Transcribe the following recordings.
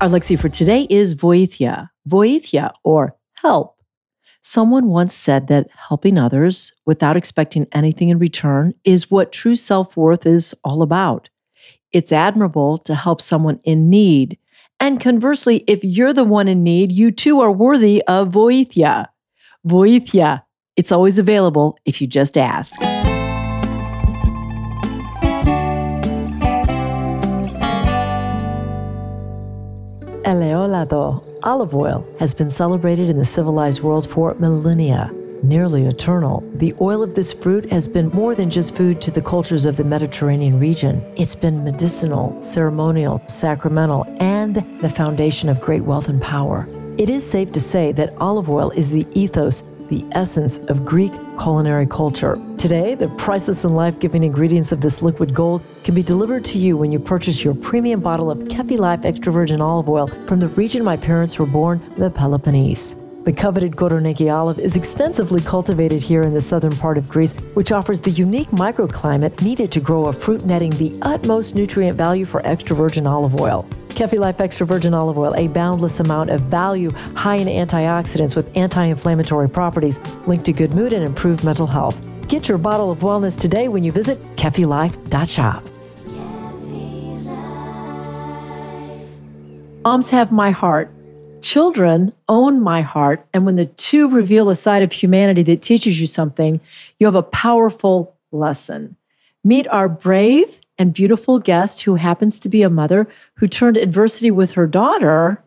Uh, Our lexi for today is voithia, voithia, or help. Someone once said that helping others without expecting anything in return is what true self worth is all about. It's admirable to help someone in need. And conversely, if you're the one in need, you too are worthy of voithia. Voithia. It's always available if you just ask. Eleolado, olive oil, has been celebrated in the civilized world for millennia. Nearly eternal, the oil of this fruit has been more than just food to the cultures of the Mediterranean region. It's been medicinal, ceremonial, sacramental, and the foundation of great wealth and power. It is safe to say that olive oil is the ethos the essence of Greek culinary culture. Today, the priceless and life giving ingredients of this liquid gold can be delivered to you when you purchase your premium bottle of Kefi Life extra virgin olive oil from the region my parents were born, the Peloponnese. The coveted Koroneiki olive is extensively cultivated here in the southern part of Greece, which offers the unique microclimate needed to grow a fruit netting the utmost nutrient value for extra virgin olive oil. Kefi Life Extra Virgin Olive Oil, a boundless amount of value, high in antioxidants with anti inflammatory properties linked to good mood and improved mental health. Get your bottle of wellness today when you visit kefilife.shop. Moms have my heart. Children own my heart. And when the two reveal a side of humanity that teaches you something, you have a powerful lesson. Meet our brave and beautiful guest who happens to be a mother who turned adversity with her daughter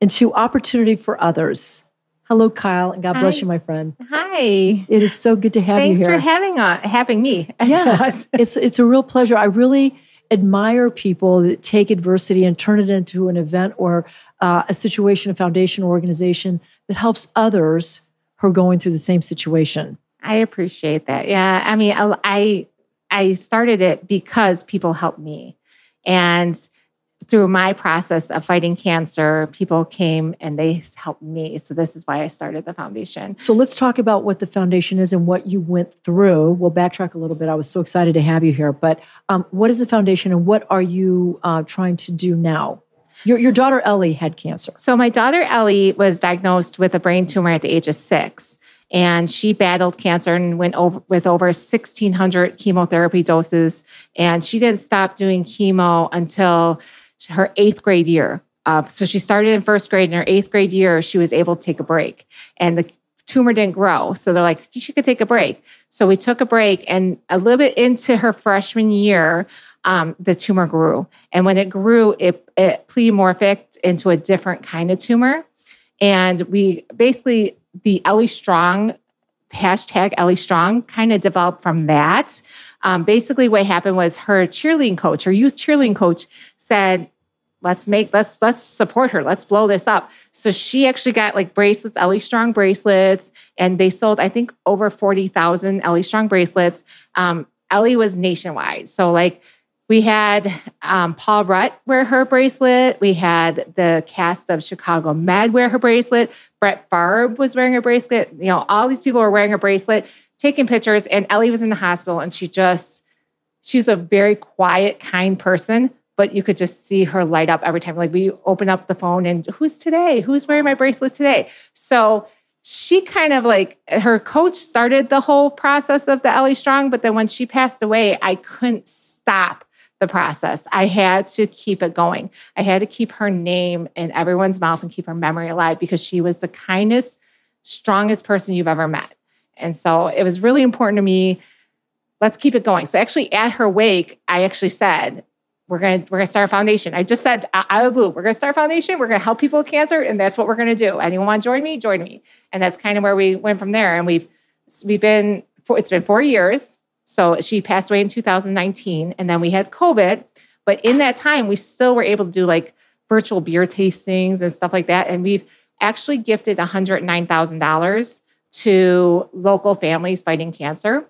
into opportunity for others. Hello, Kyle, and God bless you, my friend. Hi. It is so good to have Thanks you here. Thanks for having on having me. Yeah, it's it's a real pleasure. I really admire people that take adversity and turn it into an event or uh, a situation, a foundation, or organization that helps others who are going through the same situation. I appreciate that. Yeah. I mean, I I started it because people helped me. And through my process of fighting cancer, people came and they helped me. So this is why I started the foundation. So let's talk about what the foundation is and what you went through. We'll backtrack a little bit. I was so excited to have you here. But um, what is the foundation and what are you uh, trying to do now? Your, your daughter Ellie had cancer. So my daughter Ellie was diagnosed with a brain tumor at the age of six. And she battled cancer and went over with over 1,600 chemotherapy doses. And she didn't stop doing chemo until her eighth grade year. Uh, so she started in first grade. In her eighth grade year, she was able to take a break. And the tumor didn't grow. So they're like, she could take a break. So we took a break. And a little bit into her freshman year, um, the tumor grew. And when it grew, it, it pleomorphic into a different kind of tumor. And we basically, the Ellie Strong hashtag Ellie Strong kind of developed from that. Um, basically, what happened was her cheerleading coach, her youth cheerleading coach, said, "Let's make let's let's support her. Let's blow this up." So she actually got like bracelets, Ellie Strong bracelets, and they sold I think over forty thousand Ellie Strong bracelets. Um, Ellie was nationwide, so like we had um, Paul Rudd wear her bracelet. We had the cast of Chicago Med wear her bracelet. Brett Favre was wearing a bracelet. You know, all these people were wearing a bracelet, taking pictures. And Ellie was in the hospital, and she just, she was a very quiet, kind person. But you could just see her light up every time. Like we open up the phone, and who's today? Who's wearing my bracelet today? So she kind of like her coach started the whole process of the Ellie Strong, but then when she passed away, I couldn't stop the process. I had to keep it going. I had to keep her name in everyone's mouth and keep her memory alive because she was the kindest, strongest person you've ever met. And so it was really important to me. Let's keep it going. So actually, at her wake, I actually said, "We're gonna we're gonna start a foundation." I just said out of blue, "We're gonna start a foundation. We're gonna help people with cancer, and that's what we're gonna do. Anyone want to join me? Join me." And that's kind of where we went from there. And we've we've been for it's been four years. So she passed away in 2019, and then we had COVID. But in that time, we still were able to do like virtual beer tastings and stuff like that. And we've actually gifted $109,000 to local families fighting cancer,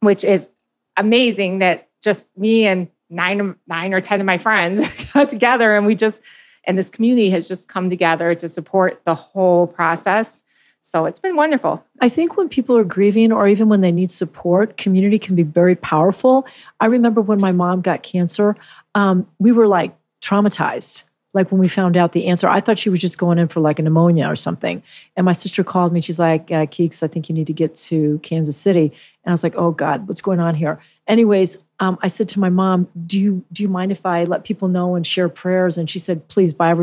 which is amazing that just me and nine, nine or 10 of my friends got together and we just, and this community has just come together to support the whole process. So it's been wonderful. I think when people are grieving or even when they need support, community can be very powerful. I remember when my mom got cancer, um, we were like traumatized. Like when we found out the answer, I thought she was just going in for like a pneumonia or something. And my sister called me. She's like, uh, Keeks, I think you need to get to Kansas City. And I was like, oh God, what's going on here? Anyways, um, I said to my mom, do you do you mind if I let people know and share prayers? And she said, please, by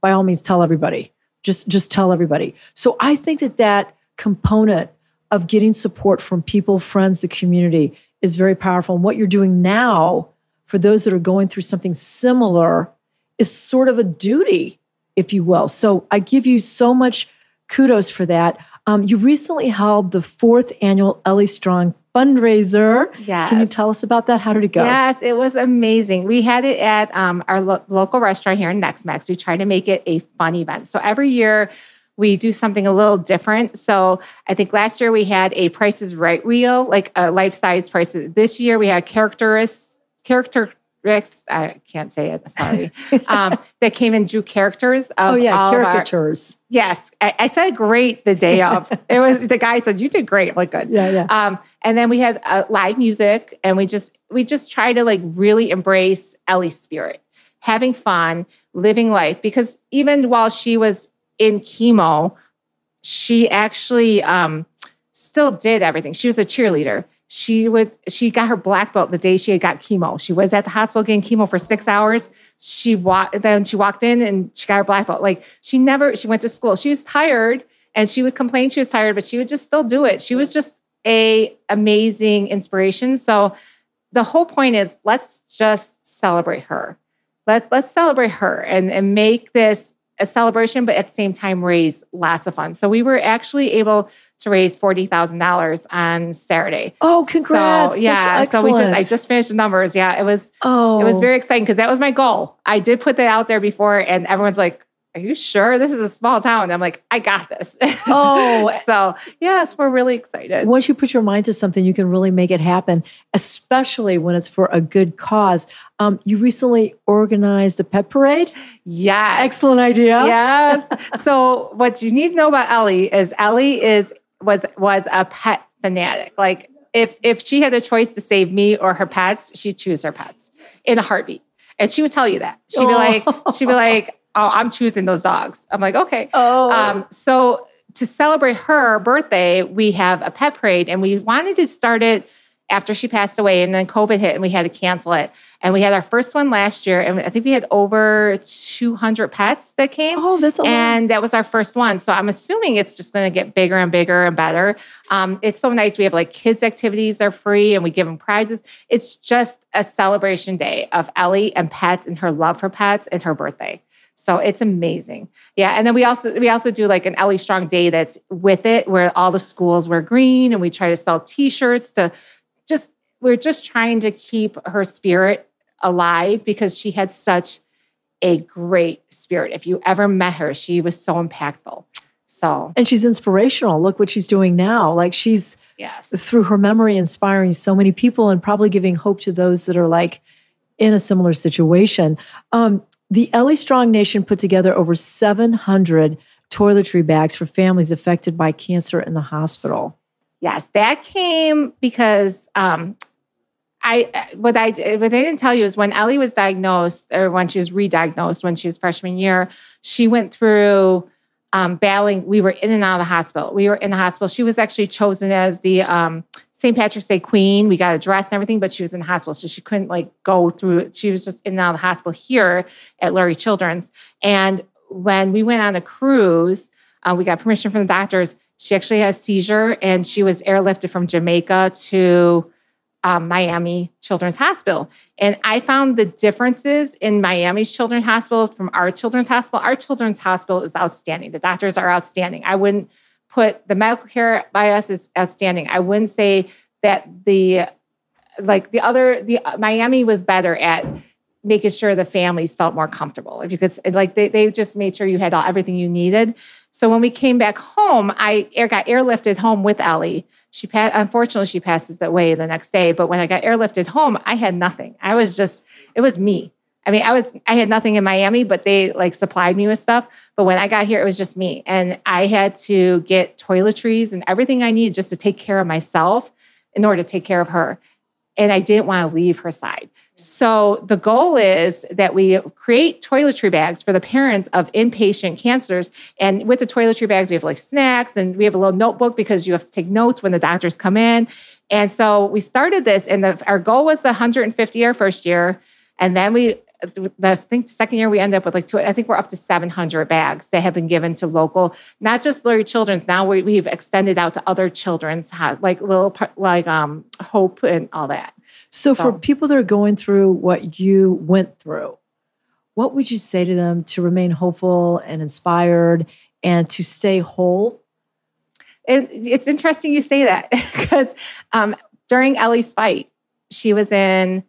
by all means, tell everybody. Just just tell everybody. So I think that that component of getting support from people, friends, the community is very powerful. And what you're doing now for those that are going through something similar is sort of a duty, if you will. So I give you so much kudos for that. Um, you recently held the fourth annual Ellie Strong fundraiser. Yes. Can you tell us about that? How did it go? Yes, it was amazing. We had it at um, our lo- local restaurant here in NextMex. We try to make it a fun event. So every year, we do something a little different. So I think last year we had a Price is Right wheel, like a life size price. This year we had characteristics, character Ricks, I can't say it, sorry, um, that came and drew characters. oh, yeah, caricatures. Our, yes, I, I, said great the day of. it was the guy said, You did great. Like, good. Yeah, yeah. Um, and then we had uh, live music, and we just, we just try to like really embrace Ellie's spirit, having fun, living life. Because even while she was in chemo, she actually um, still did everything. She was a cheerleader she would she got her black belt the day she had got chemo. She was at the hospital getting chemo for six hours. She walked then she walked in and she got her black belt. Like she never she went to school. She was tired and she would complain she was tired, but she would just still do it. She was just a amazing inspiration. So the whole point is let's just celebrate her. Let, let's celebrate her and, and make this a celebration, but at the same time raise lots of funds. So we were actually able to raise forty thousand dollars on Saturday. Oh, congrats! So, yeah, so we just I just finished the numbers. Yeah, it was oh it was oh. very exciting because that was my goal. I did put that out there before, and everyone's like, are you sure this is a small town? I'm like, I got this. Oh, so yes, we're really excited. Once you put your mind to something, you can really make it happen, especially when it's for a good cause. Um, you recently organized a pet parade. Yes. Excellent idea. Yes. so what you need to know about Ellie is Ellie is was was a pet fanatic. Like if if she had a choice to save me or her pets, she'd choose her pets in a heartbeat. And she would tell you that. She'd be oh. like, she'd be like, oh, I'm choosing those dogs. I'm like, okay. Oh. Um, so to celebrate her birthday, we have a pet parade and we wanted to start it after she passed away and then COVID hit and we had to cancel it. And we had our first one last year and I think we had over 200 pets that came. Oh, that's a And lot. that was our first one. So I'm assuming it's just going to get bigger and bigger and better. Um, it's so nice. We have like kids activities are free and we give them prizes. It's just a celebration day of Ellie and pets and her love for pets and her birthday. So it's amazing. Yeah. And then we also we also do like an Ellie Strong Day that's with it where all the schools wear green and we try to sell t-shirts to just we're just trying to keep her spirit alive because she had such a great spirit. If you ever met her, she was so impactful. So And she's inspirational. Look what she's doing now. Like she's yes. through her memory inspiring so many people and probably giving hope to those that are like in a similar situation. Um, the Ellie Strong Nation put together over 700 toiletry bags for families affected by cancer in the hospital. Yes, that came because um, I what I what I didn't tell you is when Ellie was diagnosed or when she was re-diagnosed when she was freshman year, she went through um, battling. We were in and out of the hospital. We were in the hospital. She was actually chosen as the um, St. Patrick's Day Queen. We got a dress and everything, but she was in the hospital, so she couldn't like go through. She was just in and out of the hospital here at Lurie Children's. And when we went on a cruise, uh, we got permission from the doctors. She actually had a seizure, and she was airlifted from Jamaica to um, Miami Children's Hospital. And I found the differences in Miami's Children's Hospital from our Children's Hospital. Our Children's Hospital is outstanding. The doctors are outstanding. I wouldn't put the medical care by us is outstanding. I wouldn't say that the like the other the Miami was better at making sure the families felt more comfortable. If you could, like, they, they just made sure you had all, everything you needed. So when we came back home, I air, got airlifted home with Ellie. She passed, unfortunately, she passes away the next day. But when I got airlifted home, I had nothing. I was just, it was me. I mean, I was, I had nothing in Miami, but they like supplied me with stuff. But when I got here, it was just me. And I had to get toiletries and everything I needed just to take care of myself in order to take care of her. And I didn't want to leave her side. So the goal is that we create toiletry bags for the parents of inpatient cancers. And with the toiletry bags, we have like snacks and we have a little notebook because you have to take notes when the doctors come in. And so we started this, and the, our goal was 150 our first year. And then we, I think second year we end up with like two, I think we're up to 700 bags that have been given to local, not just Lurie Children's. Now we, have extended out to other children's, like little, like um, Hope and all that. So, so, for people that are going through what you went through, what would you say to them to remain hopeful and inspired and to stay whole? It, it's interesting you say that because um, during Ellie's fight, she was in,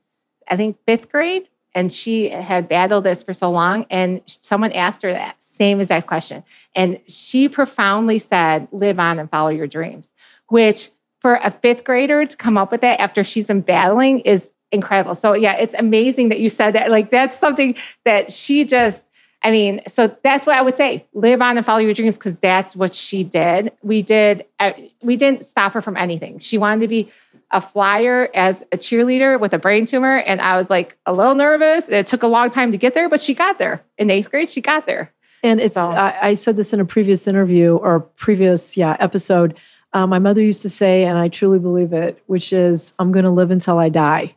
I think, fifth grade, and she had battled this for so long. And someone asked her that same exact question. And she profoundly said, Live on and follow your dreams, which for a fifth grader to come up with that after she's been battling is incredible. So yeah, it's amazing that you said that. Like that's something that she just I mean, so that's what I would say. Live on and follow your dreams because that's what she did. We did uh, we didn't stop her from anything. She wanted to be a flyer as a cheerleader with a brain tumor and I was like a little nervous. It took a long time to get there, but she got there. In 8th grade, she got there. And it's so. I, I said this in a previous interview or previous yeah, episode uh, my mother used to say, and I truly believe it, which is, I'm going to live until I die.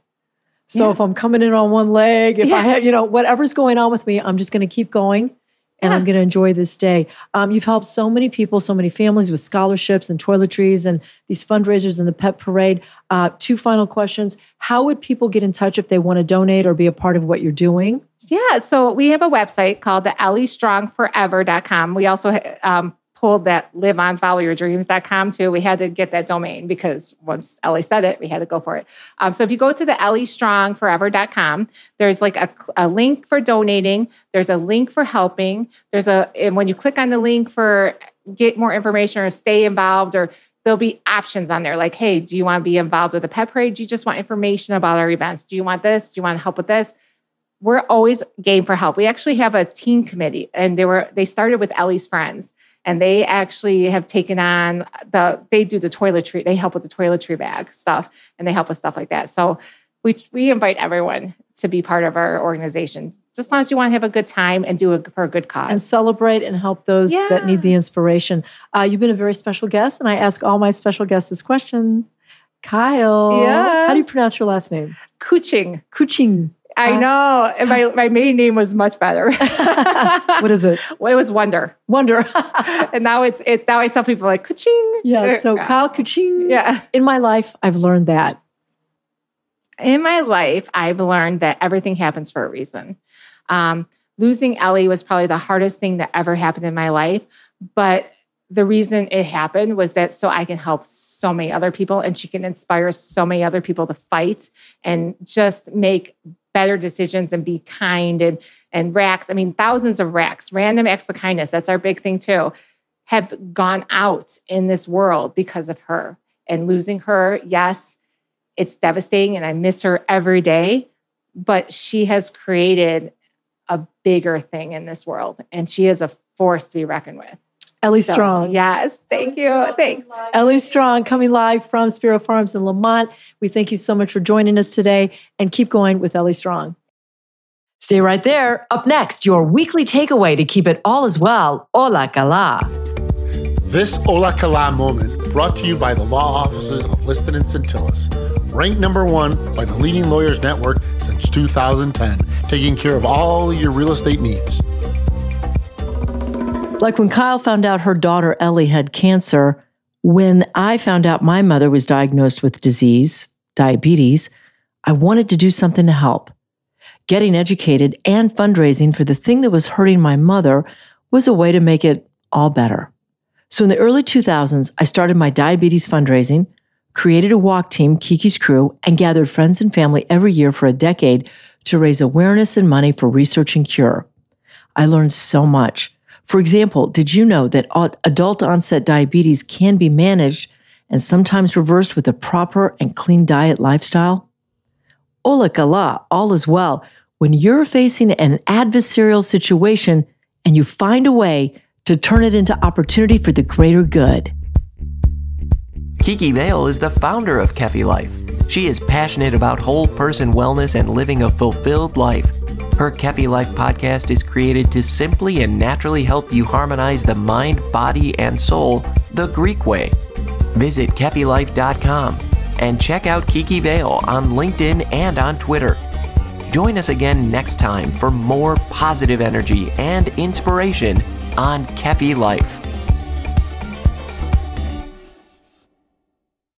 So yeah. if I'm coming in on one leg, if yeah. I have, you know, whatever's going on with me, I'm just going to keep going and yeah. I'm going to enjoy this day. Um, you've helped so many people, so many families with scholarships and toiletries and these fundraisers and the pet parade. Uh, two final questions. How would people get in touch if they want to donate or be a part of what you're doing? Yeah, so we have a website called the elliestrongforever.com. We also um, pulled that live on follow your dreams.com too. We had to get that domain because once Ellie said it, we had to go for it. Um, so if you go to the elliestrongforever.com, there's like a, a link for donating. There's a link for helping. There's a, and when you click on the link for get more information or stay involved or there'll be options on there like, hey, do you want to be involved with the pet parade? Do you just want information about our events? Do you want this? Do you want to help with this? We're always game for help. We actually have a team committee and they were they started with Ellie's friends and they actually have taken on the they do the toiletry they help with the toiletry bag stuff and they help with stuff like that so we we invite everyone to be part of our organization just as long as you want to have a good time and do it for a good cause and celebrate and help those yeah. that need the inspiration uh, you've been a very special guest and i ask all my special guests this question Kyle. Yeah. How do you pronounce your last name? Cuiching. Cuiching. I uh, know. And my, my maiden name was much better. what is it? Well, it was Wonder. Wonder. and now it's it now I tell people like Cuiching. Yeah. So Kyle Cuiching. Yeah. In my life, I've learned that. In my life, I've learned that everything happens for a reason. Um, losing Ellie was probably the hardest thing that ever happened in my life. But the reason it happened was that so I can help so many other people and she can inspire so many other people to fight and just make better decisions and be kind and and RAKs. I mean, thousands of RAKs, random acts of kindness. That's our big thing too. Have gone out in this world because of her. And losing her, yes, it's devastating and I miss her every day, but she has created a bigger thing in this world and she is a force to be reckoned with. Ellie so, Strong. Yes, thank you. Thanks. Ellie Strong coming live from Spero Farms in Lamont. We thank you so much for joining us today and keep going with Ellie Strong. Stay right there. Up next, your weekly takeaway to keep it all as well. Ola Kala. This Ola Kala moment brought to you by the law offices of Liston and Centillus. Ranked number one by the leading lawyers network since 2010, taking care of all your real estate needs. Like when Kyle found out her daughter Ellie had cancer, when I found out my mother was diagnosed with disease, diabetes, I wanted to do something to help. Getting educated and fundraising for the thing that was hurting my mother was a way to make it all better. So in the early 2000s, I started my diabetes fundraising, created a walk team, Kiki's Crew, and gathered friends and family every year for a decade to raise awareness and money for research and cure. I learned so much. For example, did you know that adult onset diabetes can be managed and sometimes reversed with a proper and clean diet lifestyle? Ola kala, all is well when you're facing an adversarial situation and you find a way to turn it into opportunity for the greater good. Kiki Vale is the founder of Kefi Life. She is passionate about whole person wellness and living a fulfilled life. Her Kefi Life podcast is created to simply and naturally help you harmonize the mind, body, and soul the Greek way. Visit KefiLife.com and check out Kiki Vale on LinkedIn and on Twitter. Join us again next time for more positive energy and inspiration on Kefi Life.